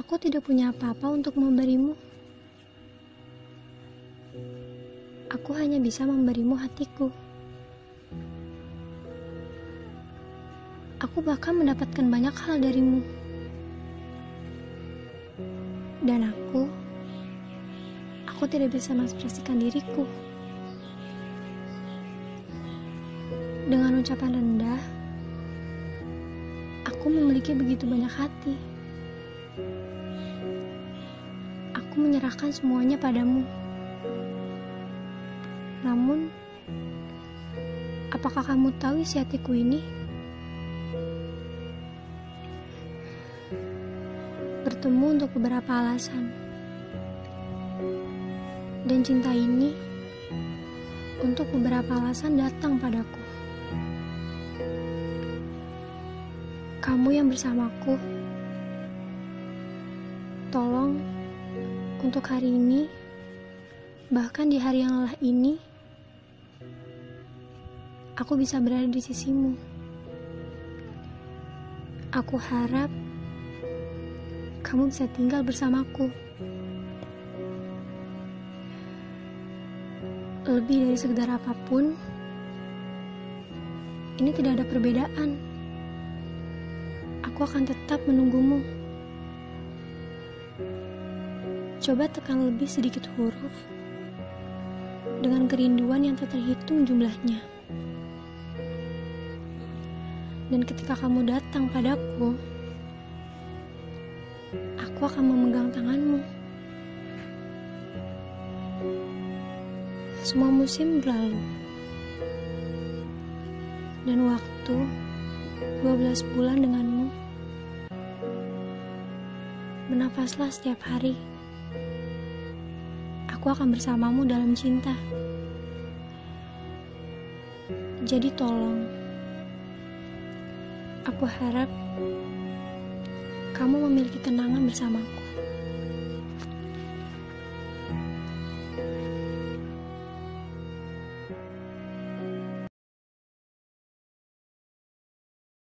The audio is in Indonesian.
Aku tidak punya apa-apa untuk memberimu. Aku hanya bisa memberimu hatiku. Aku bahkan mendapatkan banyak hal darimu. Dan aku, aku tidak bisa mengekspresikan diriku. Dengan ucapan rendah, aku memiliki begitu banyak hati. Aku menyerahkan semuanya padamu. Namun, apakah kamu tahu isi hatiku ini? Bertemu untuk beberapa alasan. Dan cinta ini untuk beberapa alasan datang padaku. Kamu yang bersamaku. Tolong untuk hari ini, bahkan di hari yang lelah ini, aku bisa berada di sisimu. Aku harap kamu bisa tinggal bersamaku. Lebih dari sekedar apa pun, ini tidak ada perbedaan. Aku akan tetap menunggumu. Coba tekan lebih sedikit huruf dengan kerinduan yang tak terhitung jumlahnya. Dan ketika kamu datang padaku, aku akan memegang tanganmu. Semua musim berlalu. Dan waktu 12 bulan denganmu. Bernafaslah setiap hari. Aku akan bersamamu dalam cinta. Jadi tolong, aku harap kamu memiliki kenangan bersamaku.